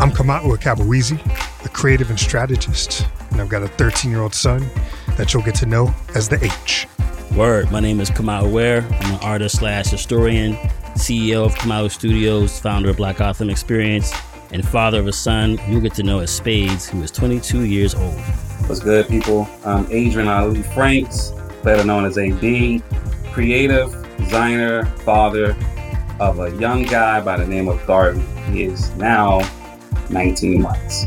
I'm Kamau Akabueze, a creative and strategist, and I've got a 13 year old son that you'll get to know as the H. Word, my name is Kamau Ware. I'm an artist slash historian, CEO of Kamau Studios, founder of Black Gotham Experience, and father of a son you'll get to know as Spades, who is 22 years old. What's good, people? I'm Adrian Ali Franks, better known as AD, creative, designer, father of a young guy by the name of Garvey. He is now 19 months.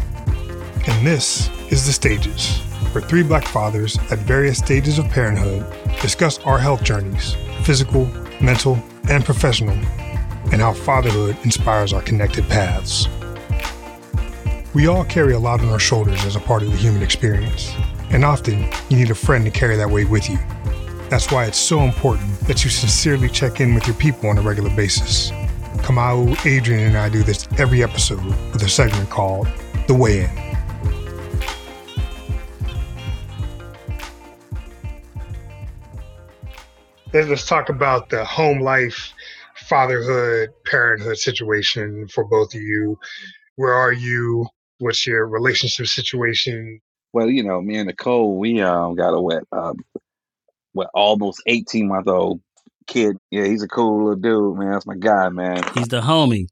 And this is The Stages, where three black fathers at various stages of parenthood discuss our health journeys physical, mental, and professional, and how fatherhood inspires our connected paths. We all carry a lot on our shoulders as a part of the human experience, and often you need a friend to carry that weight with you. That's why it's so important that you sincerely check in with your people on a regular basis. Kamau, Adrian, and I do this every episode with a segment called The Weigh In. Let's talk about the home life, fatherhood, parenthood situation for both of you. Where are you? What's your relationship situation? Well, you know, me and Nicole, we um got a wet, um, what almost eighteen month old kid. Yeah, he's a cool little dude, man. That's my guy, man. He's the homie.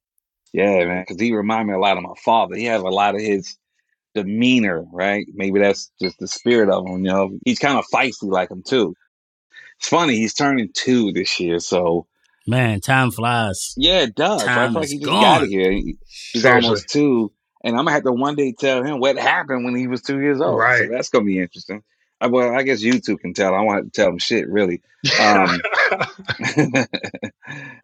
Yeah, man, because he remind me a lot of my father. He has a lot of his demeanor, right? Maybe that's just the spirit of him. You know, he's kind of feisty like him too. It's funny. He's turning two this year, so Man, time flies. yeah, it does. I Time feel like is he just gone. got here. He- He's Seriously. almost two, and I'm gonna have to one day tell him what happened when he was two years old. Right. So that's gonna be interesting. Well, I guess you two can tell. I don't want to tell them shit, really. Um,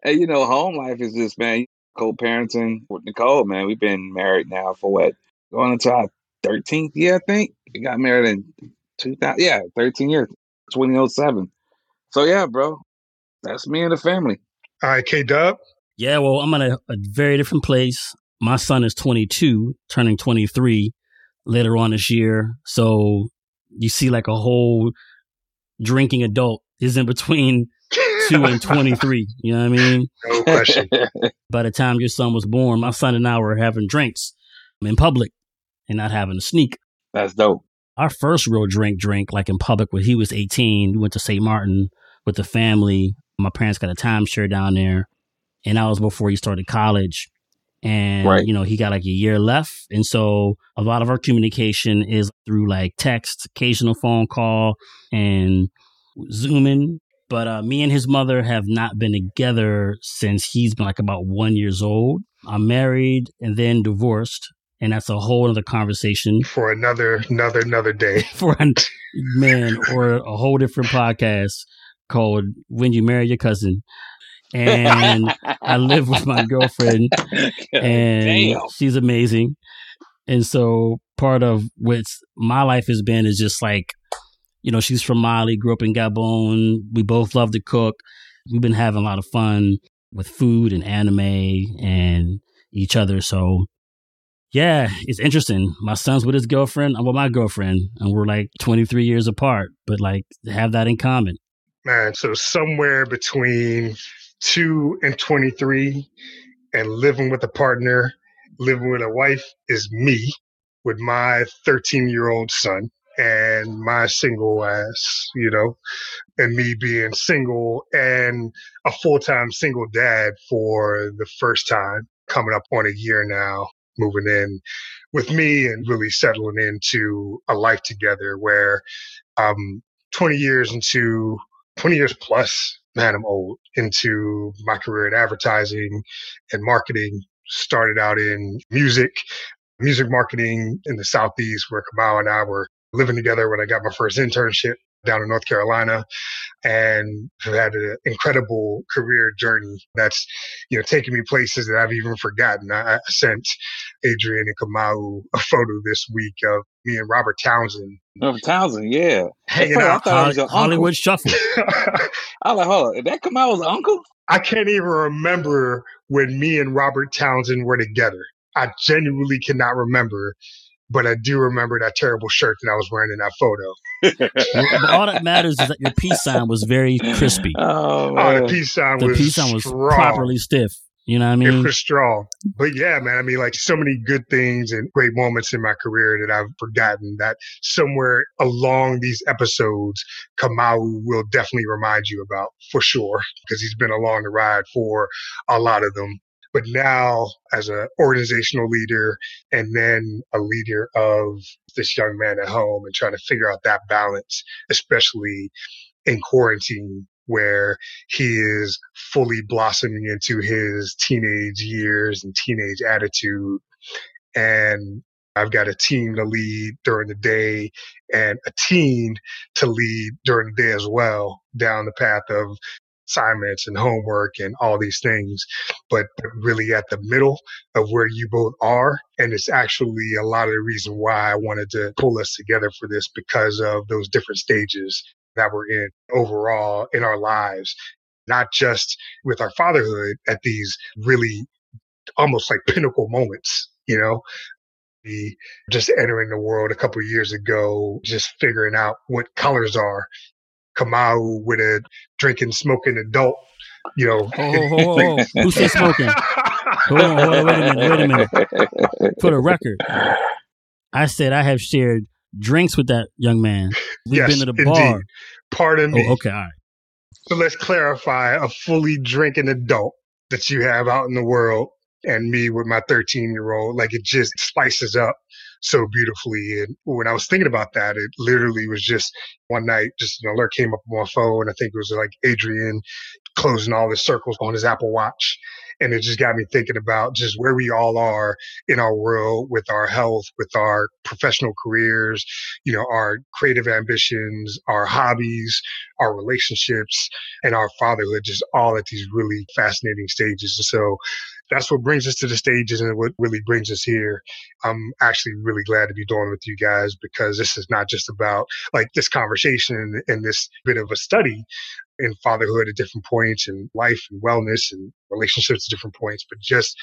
and you know, home life is just man, co-parenting with Nicole. Man, we've been married now for what going into our thirteenth year, I think. We got married in two thousand. Yeah, thirteen years, twenty oh seven. So yeah, bro, that's me and the family. All right, K Dub. Yeah, well, I'm in a, a very different place. My son is 22, turning 23 later on this year. So you see, like a whole drinking adult is in between two and 23. You know what I mean? No question. By the time your son was born, my son and I were having drinks in public and not having to sneak. That's dope. Our first real drink, drink like in public when he was 18, we went to St. Martin with the family. My parents got a timeshare down there. And that was before he started college. And, Right. you know, he got like a year left. And so a lot of our communication is through like text, occasional phone call, and Zooming. But uh, me and his mother have not been together since he's been like about one years old. I'm married and then divorced. And that's a whole other conversation For another, another, another day. for a man or a whole different podcast called When You Marry Your Cousin. And I live with my girlfriend and Damn. she's amazing. And so part of what my life has been is just like, you know, she's from Mali, grew up in Gabon. We both love to cook. We've been having a lot of fun with food and anime and each other. So yeah, it's interesting. My son's with his girlfriend. I'm with my girlfriend, and we're like 23 years apart, but like have that in common. Man, so somewhere between two and 23 and living with a partner, living with a wife is me with my 13 year old son and my single ass, you know, and me being single and a full time single dad for the first time, coming up on a year now, moving in with me and really settling into a life together where um 20 years into 20 years plus, man, I'm old into my career in advertising and marketing. Started out in music, music marketing in the Southeast where Kamau and I were living together when I got my first internship down in North Carolina and have had an incredible career journey that's, you know, taken me places that I've even forgotten. I, I sent Adrian and Kamau a photo this week of me and Robert Townsend No, Townsend, yeah. hanging I out. thought it was your uncle. Hollywood Shuffle. I was like, hold on, did that come out as uncle? I can't even remember when me and Robert Townsend were together. I genuinely cannot remember, but I do remember that terrible shirt that I was wearing in that photo. all that matters is that your peace sign was very crispy. Oh, Oh, the peace sign The was peace sign was strong. properly stiff. You know what I mean? It mean? was strong. But yeah, man, I mean, like so many good things and great moments in my career that I've forgotten that somewhere along these episodes, Kamau will definitely remind you about for sure, because he's been along the ride for a lot of them. But now as an organizational leader and then a leader of this young man at home and trying to figure out that balance, especially in quarantine where he is fully blossoming into his teenage years and teenage attitude. And I've got a team to lead during the day and a teen to lead during the day as well down the path of assignments and homework and all these things, but really at the middle of where you both are. And it's actually a lot of the reason why I wanted to pull us together for this because of those different stages that we're in overall in our lives, not just with our fatherhood at these really almost like pinnacle moments, you know? Just entering the world a couple years ago, just figuring out what colors are. Kamau with a drinking, smoking adult, you know. Oh, oh, oh, oh. Who said smoking? Hold on, hold on, wait a minute, wait a minute. For the record, I said I have shared drinks with that young man. We've yes, been to the indeed. bar. Pardon me. Oh, okay, all right. So let's clarify a fully drinking adult that you have out in the world and me with my 13 year old. Like it just spices up so beautifully. And when I was thinking about that, it literally was just one night, just an alert came up on my phone. I think it was like Adrian closing all his circles on his Apple Watch. And it just got me thinking about just where we all are in our world with our health, with our professional careers, you know, our creative ambitions, our hobbies, our relationships, and our fatherhood, just all at these really fascinating stages. And so that's what brings us to the stages and what really brings us here. I'm actually really glad to be doing with you guys because this is not just about like this conversation and, this bit of a study in fatherhood at different points and life and wellness and relationships at different points, but just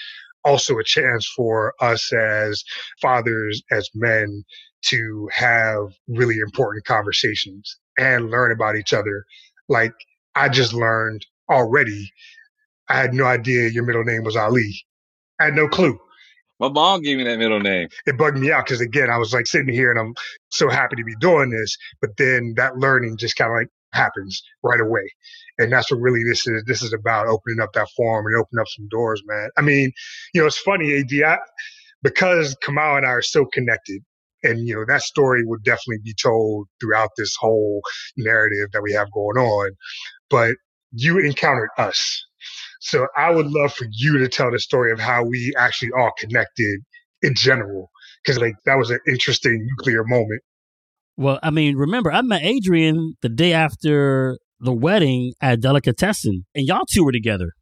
also a chance for us as fathers, as men to have really important conversations and learn about each other. Like I just learned already I had no idea your middle name was Ali. I had no clue. My mom gave me that middle name. It bugged me out because again, I was like sitting here and I'm so happy to be doing this, but then that learning just kind of like happens right away. And that's what really this is. This is about opening up that forum and opening up some doors, man. I mean, you know, it's funny, AD, I, because Kamau and I are so connected and, you know, that story would definitely be told throughout this whole narrative that we have going on. But you encountered us so I would love for you to tell the story of how we actually all connected in general, because like that was an interesting nuclear moment. Well, I mean, remember, I met Adrian the day after the wedding at Delicatessen, and y'all two were together.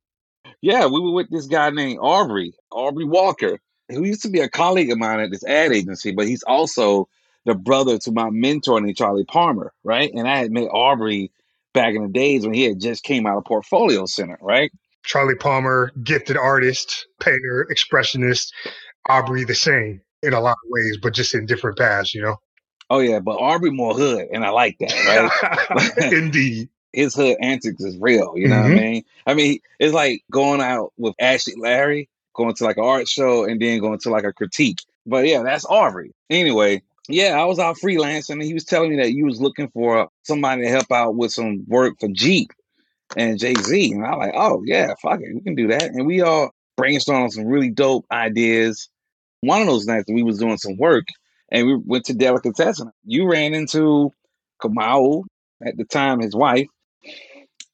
Yeah, we were with this guy named Aubrey, Aubrey Walker, who used to be a colleague of mine at this ad agency, but he's also the brother to my mentor named Charlie Palmer, right? And I had met Aubrey back in the days when he had just came out of Portfolio Center, right? Charlie Palmer, gifted artist, painter, expressionist, Aubrey the same in a lot of ways, but just in different paths, you know? Oh yeah, but Aubrey more hood, and I like that, right? Indeed. His hood antics is real, you know mm-hmm. what I mean? I mean, it's like going out with Ashley Larry, going to like an art show, and then going to like a critique. But yeah, that's Aubrey. Anyway, yeah, I was out freelancing, and he was telling me that you was looking for somebody to help out with some work for Jeep and Jay Z. And I'm like, oh yeah, fuck it, we can do that. And we all brainstormed some really dope ideas. One of those nights we was doing some work and we went to Delicatessen. You ran into Kamau at the time, his wife.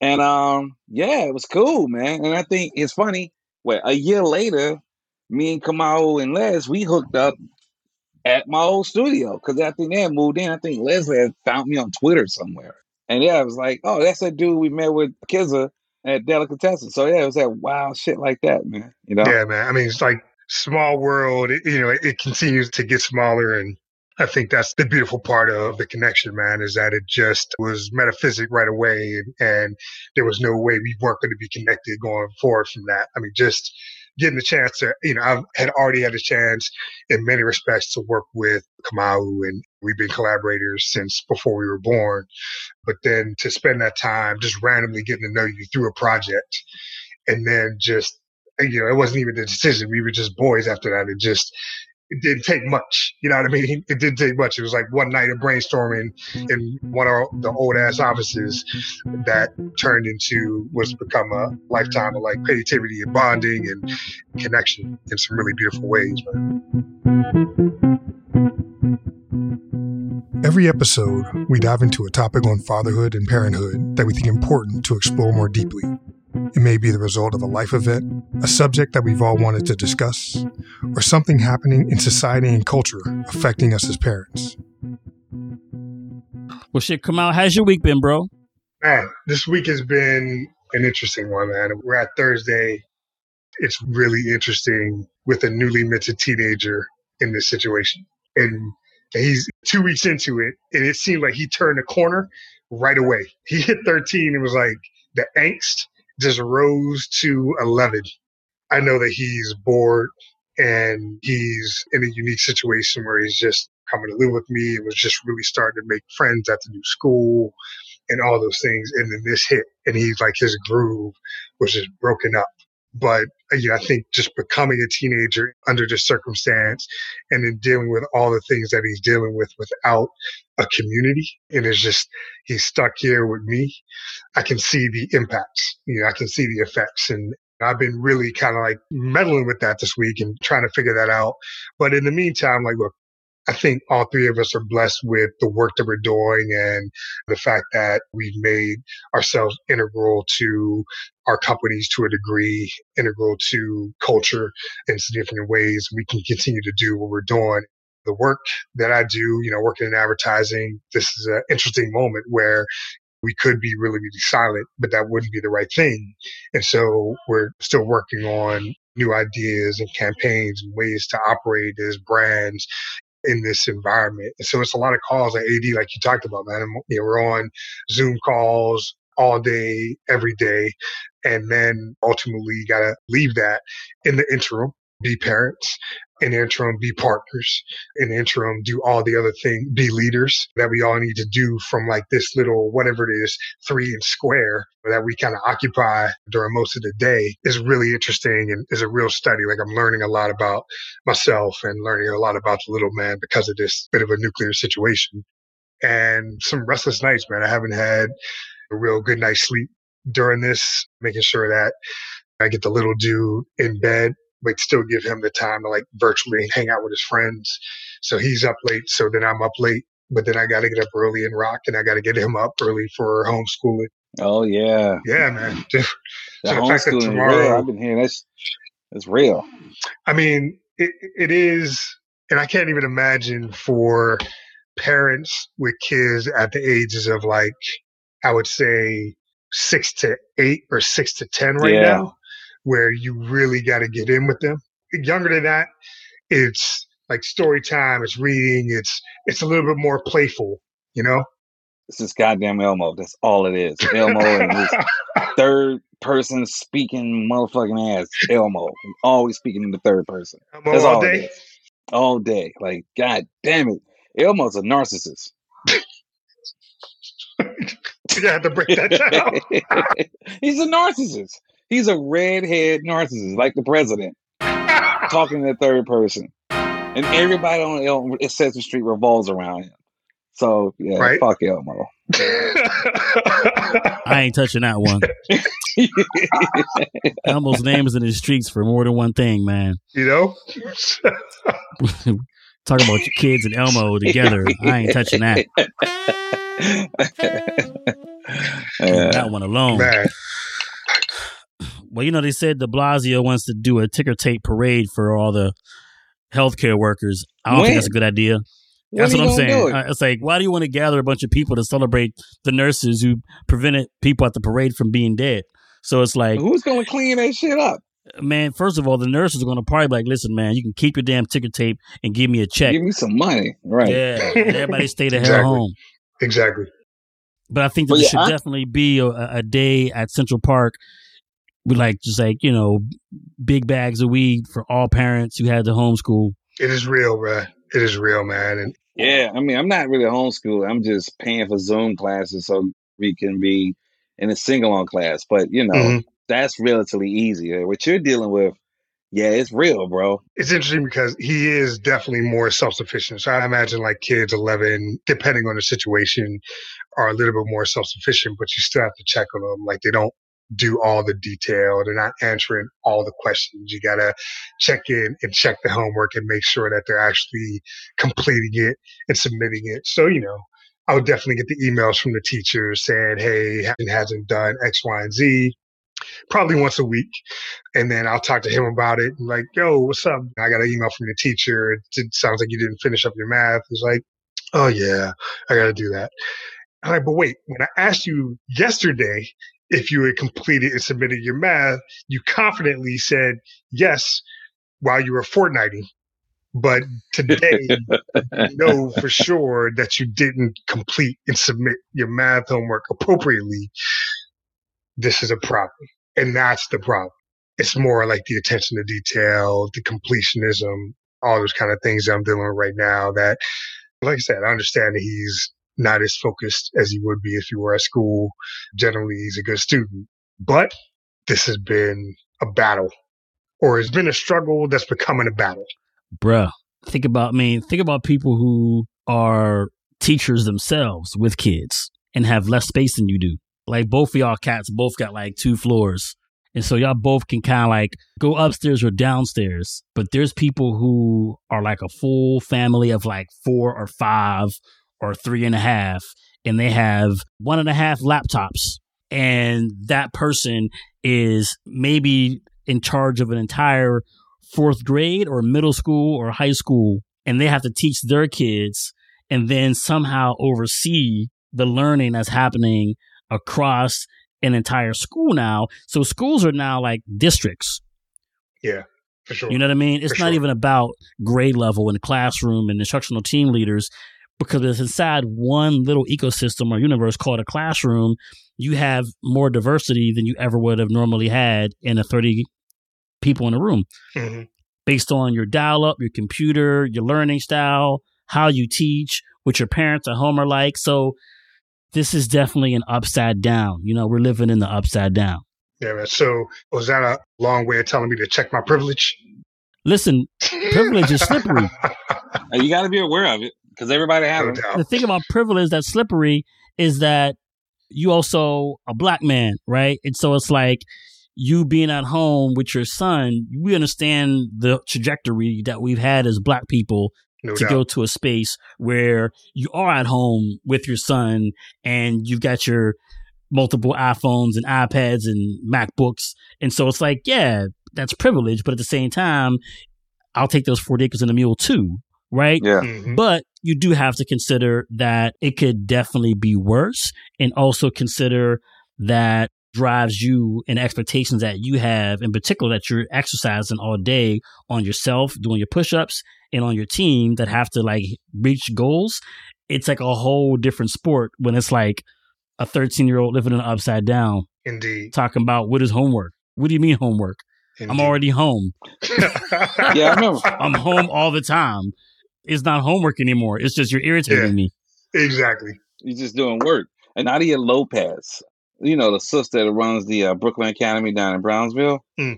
And um, yeah, it was cool, man. And I think it's funny. Well, a year later, me and Kamau and Les, we hooked up at my old studio because I think they had moved in. I think Leslie had found me on Twitter somewhere. And yeah, I was like, oh, that's that dude we met with Kizza at Delicatessen. So yeah, it was that wild shit like that, man. You know? Yeah, man. I mean, it's like small world. It, you know, it, it continues to get smaller, and I think that's the beautiful part of the connection, man. Is that it just was metaphysic right away, and, and there was no way we weren't going to be connected going forward from that. I mean, just getting the chance to, you know, I had already had a chance in many respects to work with Kamau and we've been collaborators since before we were born. But then to spend that time just randomly getting to know you through a project and then just you know, it wasn't even a decision. We were just boys after that. It just, it didn't take much. You know what I mean? It didn't take much. It was like one night of brainstorming in one of the old ass offices that turned into what's become a lifetime of like creativity and bonding and connection in some really beautiful ways. Every episode, we dive into a topic on fatherhood and parenthood that we think important to explore more deeply. It may be the result of a life event, a subject that we've all wanted to discuss, or something happening in society and culture affecting us as parents. Well, shit, Kamau. How's your week been, bro? Man, this week has been an interesting one, man. We're at Thursday. It's really interesting with a newly minted teenager in this situation. And he's two weeks into it, and it seemed like he turned a corner right away. He hit 13 and was like, the angst just rose to 11. I know that he's bored and he's in a unique situation where he's just coming to live with me and was just really starting to make friends at the new school and all those things. And then this hit and he's like his groove was just broken up. But uh, you know, I think just becoming a teenager under this circumstance and then dealing with all the things that he's dealing with without a community and it's just he's stuck here with me. I can see the impacts. You know, I can see the effects and I've been really kind of like meddling with that this week and trying to figure that out. But in the meantime, like, look, I think all three of us are blessed with the work that we're doing and the fact that we've made ourselves integral to our companies to a degree, integral to culture in significant ways. We can continue to do what we're doing. The work that I do, you know, working in advertising, this is an interesting moment where we could be really, really silent, but that wouldn't be the right thing. And so we're still working on new ideas and campaigns and ways to operate as brands in this environment. So it's a lot of calls at AD, like you talked about, man. You know, we're on Zoom calls all day, every day. And then ultimately you got to leave that in the interim, be parents, in interim, be partners, in interim, do all the other thing, be leaders that we all need to do from like this little, whatever it is, three and square that we kind of occupy during most of the day is really interesting and is a real study. Like I'm learning a lot about myself and learning a lot about the little man because of this bit of a nuclear situation and some restless nights, man. I haven't had a real good night's sleep during this, making sure that I get the little dude in bed but still give him the time to like virtually hang out with his friends. So he's up late. So then I'm up late, but then I got to get up early and rock and I got to get him up early for homeschooling. Oh yeah. Yeah, man. the so homeschooling tomorrow, real. I've been hearing that's, that's real. I mean, it, it is, and I can't even imagine for parents with kids at the ages of like, I would say six to eight or six to 10 right yeah. now where you really got to get in with them. Younger than that, it's like story time, it's reading, it's it's a little bit more playful, you know. It's just goddamn Elmo. That's all it is. Elmo and his third person speaking motherfucking ass. Elmo, always speaking in the third person. Elmo That's all, all day. All day. Like god damn it, Elmo's a narcissist. you have to break that down. He's a narcissist. He's a redhead narcissist, like the president, talking in the third person, and everybody on El- Sesame Street revolves around him. So yeah, right? fuck Elmo. I ain't touching that one. Elmo's name is in the streets for more than one thing, man. You know. Talking about your kids and Elmo together. I ain't touching that. Yeah. That one alone. Man. Well, you know, they said de Blasio wants to do a ticker tape parade for all the healthcare workers. I don't when? think that's a good idea. When that's what I'm saying. It's like, why do you want to gather a bunch of people to celebrate the nurses who prevented people at the parade from being dead? So it's like, who's going to clean that shit up? Man, first of all, the nurses are going to probably be like, listen, man, you can keep your damn ticker tape and give me a check. Give me some money. Right. Yeah. everybody stay the exactly. hell home. Exactly. But I think that there yeah, should I, definitely be a, a, day at Central Park we like just like you know big bags of weed for all parents who had to homeschool. It is real, bro. It is real, man. And yeah, I mean, I'm not really homeschool. I'm just paying for Zoom classes so we can be in a single on class. But you know, mm-hmm. that's relatively easy. What you're dealing with, yeah, it's real, bro. It's interesting because he is definitely more self sufficient. So I imagine like kids 11, depending on the situation, are a little bit more self sufficient, but you still have to check on them. Like they don't do all the detail. They're not answering all the questions. You gotta check in and check the homework and make sure that they're actually completing it and submitting it. So, you know, I would definitely get the emails from the teachers saying, Hey, hasn't done X, Y, and Z probably once a week. And then I'll talk to him about it. And Like, yo, what's up? I got an email from the teacher. It sounds like you didn't finish up your math. He's like, oh, yeah, I got to do that. I'm like, but wait, when I asked you yesterday if you had completed and submitted your math, you confidently said yes while you were fortnighting. But today, you know for sure that you didn't complete and submit your math homework appropriately. This is a problem. And that's the problem. It's more like the attention to detail, the completionism, all those kind of things I'm dealing with right now that, like I said, I understand that he's not as focused as he would be if he were at school. Generally, he's a good student, but this has been a battle or it's been a struggle that's becoming a battle. Bruh, think about, I mean, think about people who are teachers themselves with kids and have less space than you do. Like both of y'all cats both got like two floors. And so y'all both can kind of like go upstairs or downstairs. But there's people who are like a full family of like four or five or three and a half, and they have one and a half laptops. And that person is maybe in charge of an entire fourth grade or middle school or high school. And they have to teach their kids and then somehow oversee the learning that's happening across an entire school now. So schools are now like districts. Yeah, for sure. You know what I mean? It's For not sure. even about grade level and classroom and instructional team leaders because it's inside one little ecosystem or universe called a classroom. You have more diversity than you ever would have normally had in a 30 people in a room Mhm. based on your dial up, your computer, your learning style, how you teach, what your parents at home are like. So this is definitely an upside down. You know, we're living in the upside down. Yeah, man. So was that a long way of telling me to check my privilege? Listen, privilege is slippery. You got to be aware of it because everybody has no it. the thing about privilege that's slippery is that you also a black man, right? And so it's like you being at home with your son, we understand the trajectory that we've had as black people No to doubt. go to a space where you are at home with your son and you've got your multiple iPhones and iPads and MacBooks. And so it's like, yeah, that's privilege, but at the same time, I'll take those 40 acres and a mule too, right? Yeah. Mhm. But you do have to consider that it could definitely be worse and also consider that drives you and expectations that you have in particular that you're exercising all day on yourself doing your push-ups and on your team that have to like reach goals it's like a whole different sport when it's like a 13 year old living in an upside down Indeed. talking about what is homework what do you mean homework i'm already home Yeah, I remember. i'm home all the time it's not homework anymore it's just you're irritating Yeah. me exactly. You're just doing work. And Nadia Lopez, you know, the sister that runs the uh, Brooklyn Academy down in Brownsville. Mm.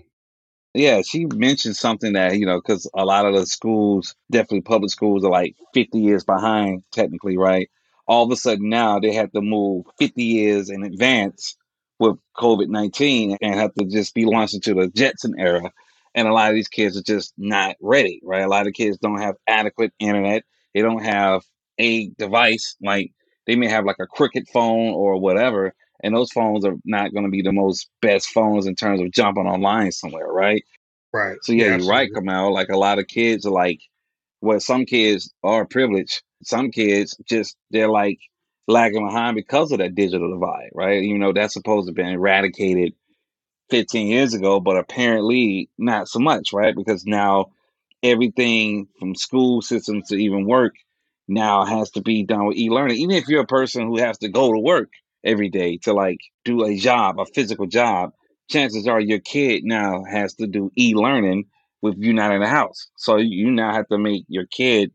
Yeah, she mentioned something that, you know, because a lot of the schools, definitely public schools, are like 50 years behind, technically, right? All of a sudden now they have to move 50 years in advance with COVID 19 and have to just be launched into the Jetson era. And a lot of these kids are just not ready, right? A lot of kids don't have adequate internet. They don't have a device like they may have like a cricket phone or whatever and those phones are not going to be the most best phones in terms of jumping online somewhere right Right. so yeah, you're right. Kamau. like a lot of kids are like well some kids are privileged some kids just they're like lagging behind because of that digital divide right you know that's supposed to have been eradicated 15 years ago but apparently not so much right? Because now everything from school systems to even work now has to be done with e-learning. Even if you're a person who has to go to work every day to like do a job a physical job chances are your kid now has to do e-learning with you not in the house. So you now have to make your kid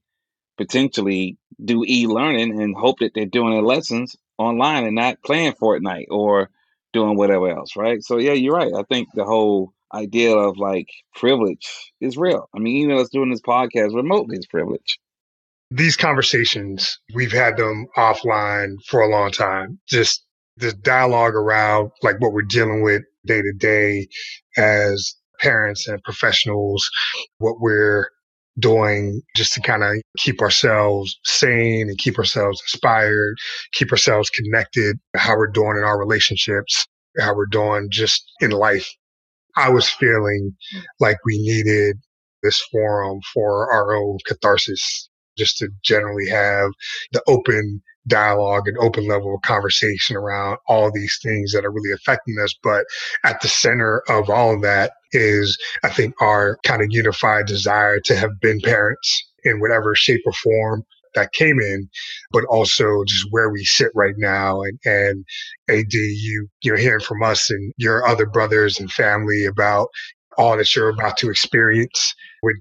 potentially do e-learning and hope that they're doing their lessons online and not playing Fortnite or doing whatever else, right? So yeah, you're right. I think the whole idea of like privilege is real. I mean, even us doing this podcast remotely is privilege. These conversations, we've had them offline for a long time. Just the dialogue around like what we're dealing with day to day as parents and professionals, what we're doing just to kind of keep ourselves sane and keep ourselves inspired, keep ourselves connected, how we're doing in our relationships, how we're doing just in life. I was feeling like we needed this forum for our own catharsis, just to generally have the open dialogue and open level of conversation around all these things that are really affecting us. But at the center of all of that is, I think, our kind of unified desire to have been parents in whatever shape or form that came in, but also just where we sit right now. And, and AD, you, you're hearing from us and your other brothers and family about all that you're about to experience with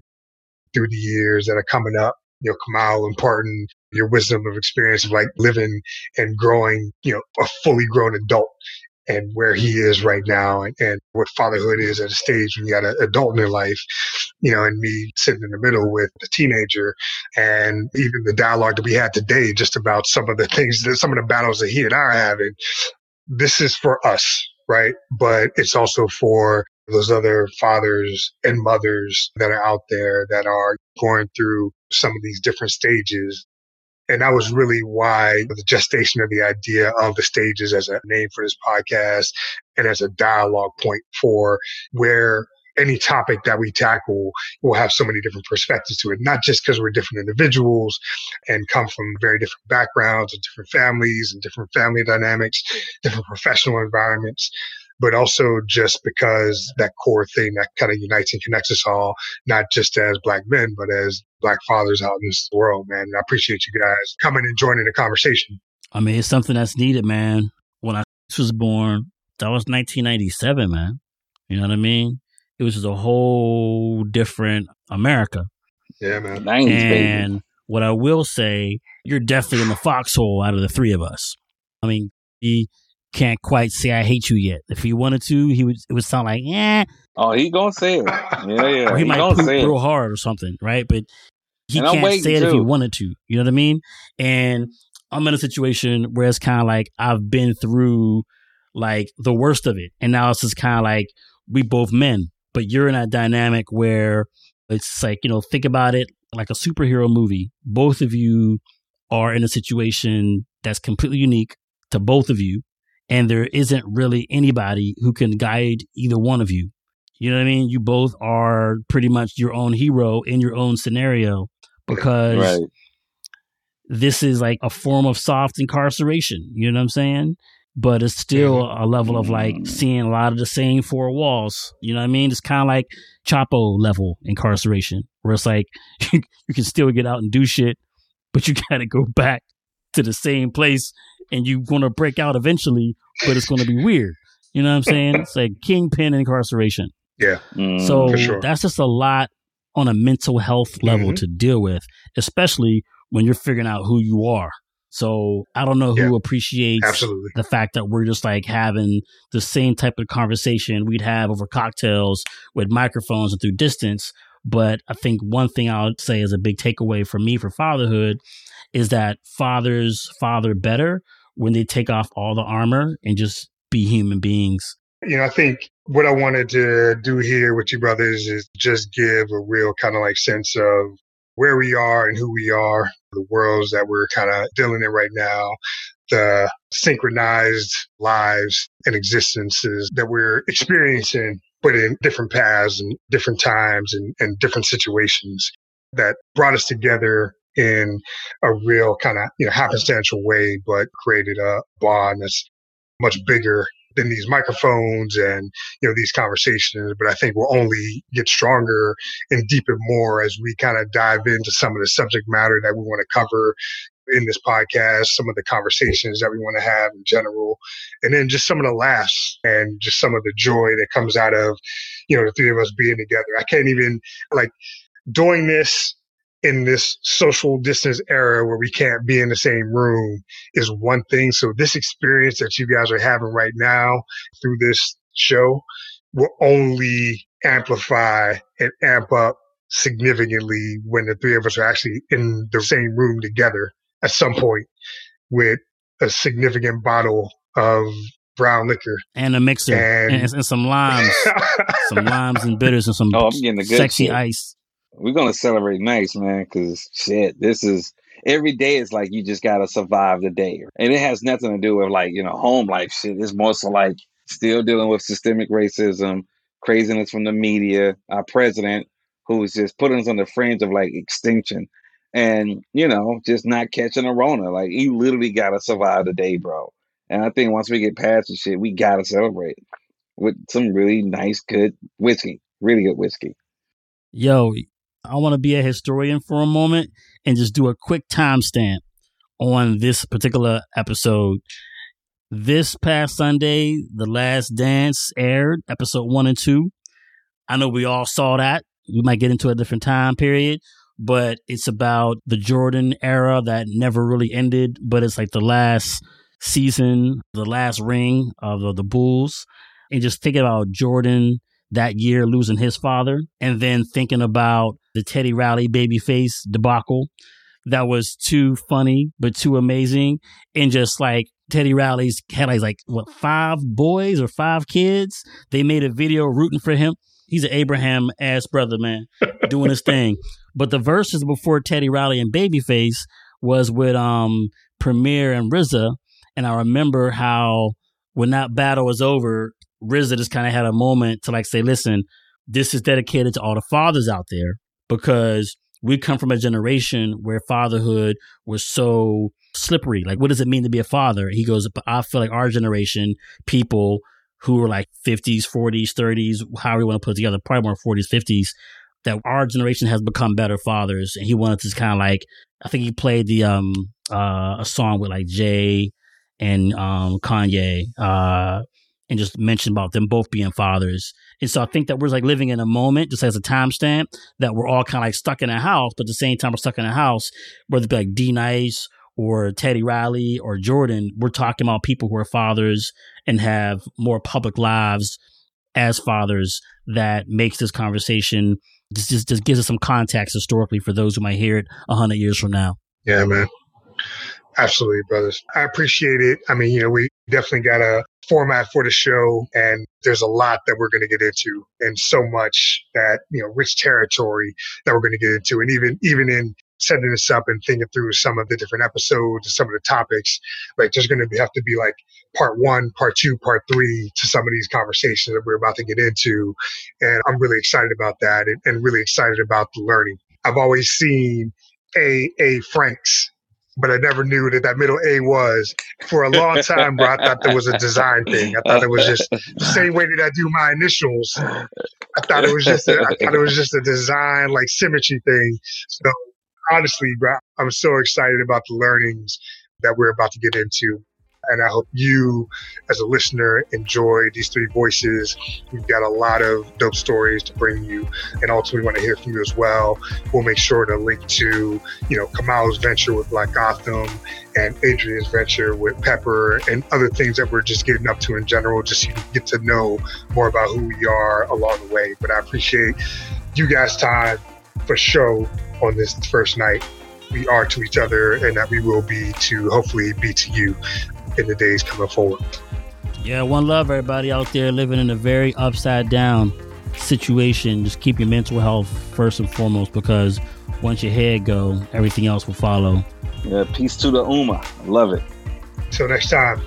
through the years that are coming up you know, Kamau imparting your wisdom of experience of like living and growing, you know, a fully grown adult and where he is right now and, and what fatherhood is at a stage when you got an adult in your life, you know, and me sitting in the middle with a teenager and even the dialogue that we had today just about some of the things that some of the battles that he and I are having. This is for us, right? But it's also for those other fathers and mothers that are out there that are going through some of these different stages. And that was really why the gestation of the idea of the stages as a name for this podcast and as a dialogue point for where any topic that we tackle will have so many different perspectives to it, not just because we're different individuals and come from very different backgrounds and different families and different family dynamics, different professional environments, but also just because that core thing that kind of unites and connects us all, not just as black men, but as black fathers out in this world, man. And I appreciate you guys coming and joining the conversation. I mean, it's something that's needed, man. When I was born, that was 1997, man. You know what I mean? It was just a whole different America. Yeah, man. 90s, and baby. what I will say, you're definitely in the foxhole out of the three of us. I mean, he can't quite say I hate you yet. If he wanted to, he would it would sound like, eh. Oh, he gonna say it. Yeah, yeah. Or he, might poop say real it. hard or something, right? But he And can't say it if he wanted to. You know what I mean? And I'm in a situation where it's kind of like I've been through like the worst of it, and now it's just kind of like we both men, but you're in a dynamic where it's like you know think about it like a superhero movie. Both of you are in a situation that's completely unique to both of you, and there isn't really anybody who can guide either one of you. You know what I mean? You both are pretty much your own hero in your own scenario because Right. this is like a form of soft incarceration. You know what I'm saying? But it's still a level of like Mm. seeing a lot of the same four walls. You know what I mean? It's kind of like Chapo level incarceration, where it's like you, can still get out and do shit, but you got to go back to the same place and you're going to break out eventually, but it's going to be weird. You know what I'm saying? It's like kingpin incarceration. Yeah. Mm. So sure. that's just a lot on a mental health level Mhm. to deal with, especially when you're figuring out who you are. So I don't know who Yeah. appreciates Absolutely. the fact that we're just like having the same type of conversation we'd have over cocktails with microphones and through distance. But I think one thing I'll say is a big takeaway for me for fatherhood is that fathers father better when they take off all the armor and just be human beings. You know, I think what I wanted to do here with you brothers is just give a real kind of like sense of where we are and who we are, the worlds that we're kind of dealing in right now, the synchronized lives and existences that we're experiencing, but in different paths and different times and, and different situations that brought us together in a real kind of, you know, happenstantial way, but created a bond that's much bigger than these microphones and you know these conversations. But i think we'll only get stronger and deepen more as we kind of dive into some of the subject matter that we want to cover in this podcast some of the conversations that we want to have in general and then just some of the laughs and just some of the joy that comes out of you know the three of us being together. I can't even like doing this in this social distance era where we can't be in the same room is one thing. So this experience that you guys are having right now through this show will only amplify and amp up significantly when the three of us are actually in the same room together at some point with a significant bottle of brown liquor and a mixer and, and, and some limes, some limes and bitters and some oh, I'm getting the good sexy shit. ice. We're gonna celebrate nice, man, because shit, this is every day is like you just gotta survive the day, and it has nothing to do with like you know home life shit. It's more so like still dealing with systemic racism, craziness from the media, our president who's just putting us on the fringe of like extinction, and you know just not catching a Rona. Like you literally gotta survive the day, bro. And I think once we get past the shit, we gotta celebrate with some really nice, good whiskey, really good whiskey. Yo, I want to be a historian for a moment and just do a quick timestamp on this particular episode. This past Sunday, The Last Dance aired, episode one and two. I know we all saw that. We might get into a different time period, but it's about the Jordan era that never really ended, but it's like the last season, the last ring of the, Bulls. And just thinking about Jordan that year losing his father, and then thinking about the Teddy Riley babyface debacle that was too funny but too amazing, and just like Teddy Riley's had like, like what five boys or five kids. They made a video rooting for him. He's an Abraham ass brother, man, doing his thing. But the verses before Teddy Riley and Babyface was with um Premier and RZA, and I remember how when that battle was over, RZA just kind of had a moment to like say, listen, this is dedicated to all the fathers out there because we come from a generation where fatherhood was so slippery. Like, what does it mean to be a father? He goes, I feel like our generation, people who were like 50s, 40s, 30s, however you want to put it together, probably more 40s, 50s, that our generation has become better fathers. And he wanted to kind of like, I think he played the, um, uh, a song with like Jay and, um, Kanye, uh, and just mention about them both being fathers. And so I think that we're like living in a moment, just as a timestamp, that we're all kind of like stuck in a house, but at the same time we're stuck in a house, whether it be like D Nice or Teddy Riley or Jordan, we're talking about people who are fathers and have more public lives as fathers that makes this conversation just, just, just gives us some context historically for those who might hear it a hundred years from now. Yeah, man. Absolutely, brothers. I appreciate it. I mean, you know, we definitely got a format for the show and there's a lot that we're going to get into and so much that, you know, rich territory that we're going to get into. And even, even in setting this up and thinking through some of the different episodes and some of the topics, like there's going to have to be like part one, part two, part three to some of these conversations that we're about to get into. And I'm really excited about that and, and really excited about the learning. I've always seen A. A. Franks but I never knew that that middle A was. For a long time, bro, I thought there was a design thing. I thought it was just the same way that I do my initials. I thought it was just a, I thought it was just a design like symmetry thing. So honestly, bro, I'm so excited about the learnings that we're about to get into. And I hope you, as a listener, enjoy these three voices. We've got a lot of dope stories to bring you, and ultimately we want to hear from you as well. We'll make sure to link to, you know, Kamau's venture with Black Gotham and Adrian's venture with Pepper and other things that we're just getting up to in general, just so you get to know more about who we are along the way. But I appreciate you guys' time for show on this first night we are to each other and that we will be to hopefully be to you in the days coming forward. Yeah, one love, everybody out there living in a very upside down situation. Just keep your mental health first and foremost because once your head go, everything else will follow. Yeah, peace to the Ummah. Love it. Till next time.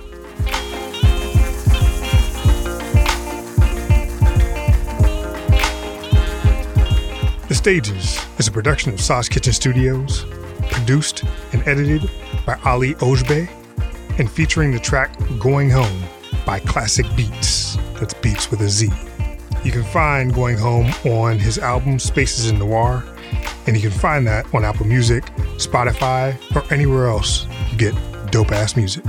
The Stages is a production of Sauce Kitchen Studios, produced and edited by Ali Ojbe and featuring the track Going Home by Classic Beatz. That's Beats with a Z. You can find Going Home on his album Spaces in Noir, and you can find that on Apple Music, Spotify, or anywhere else you get dope ass music.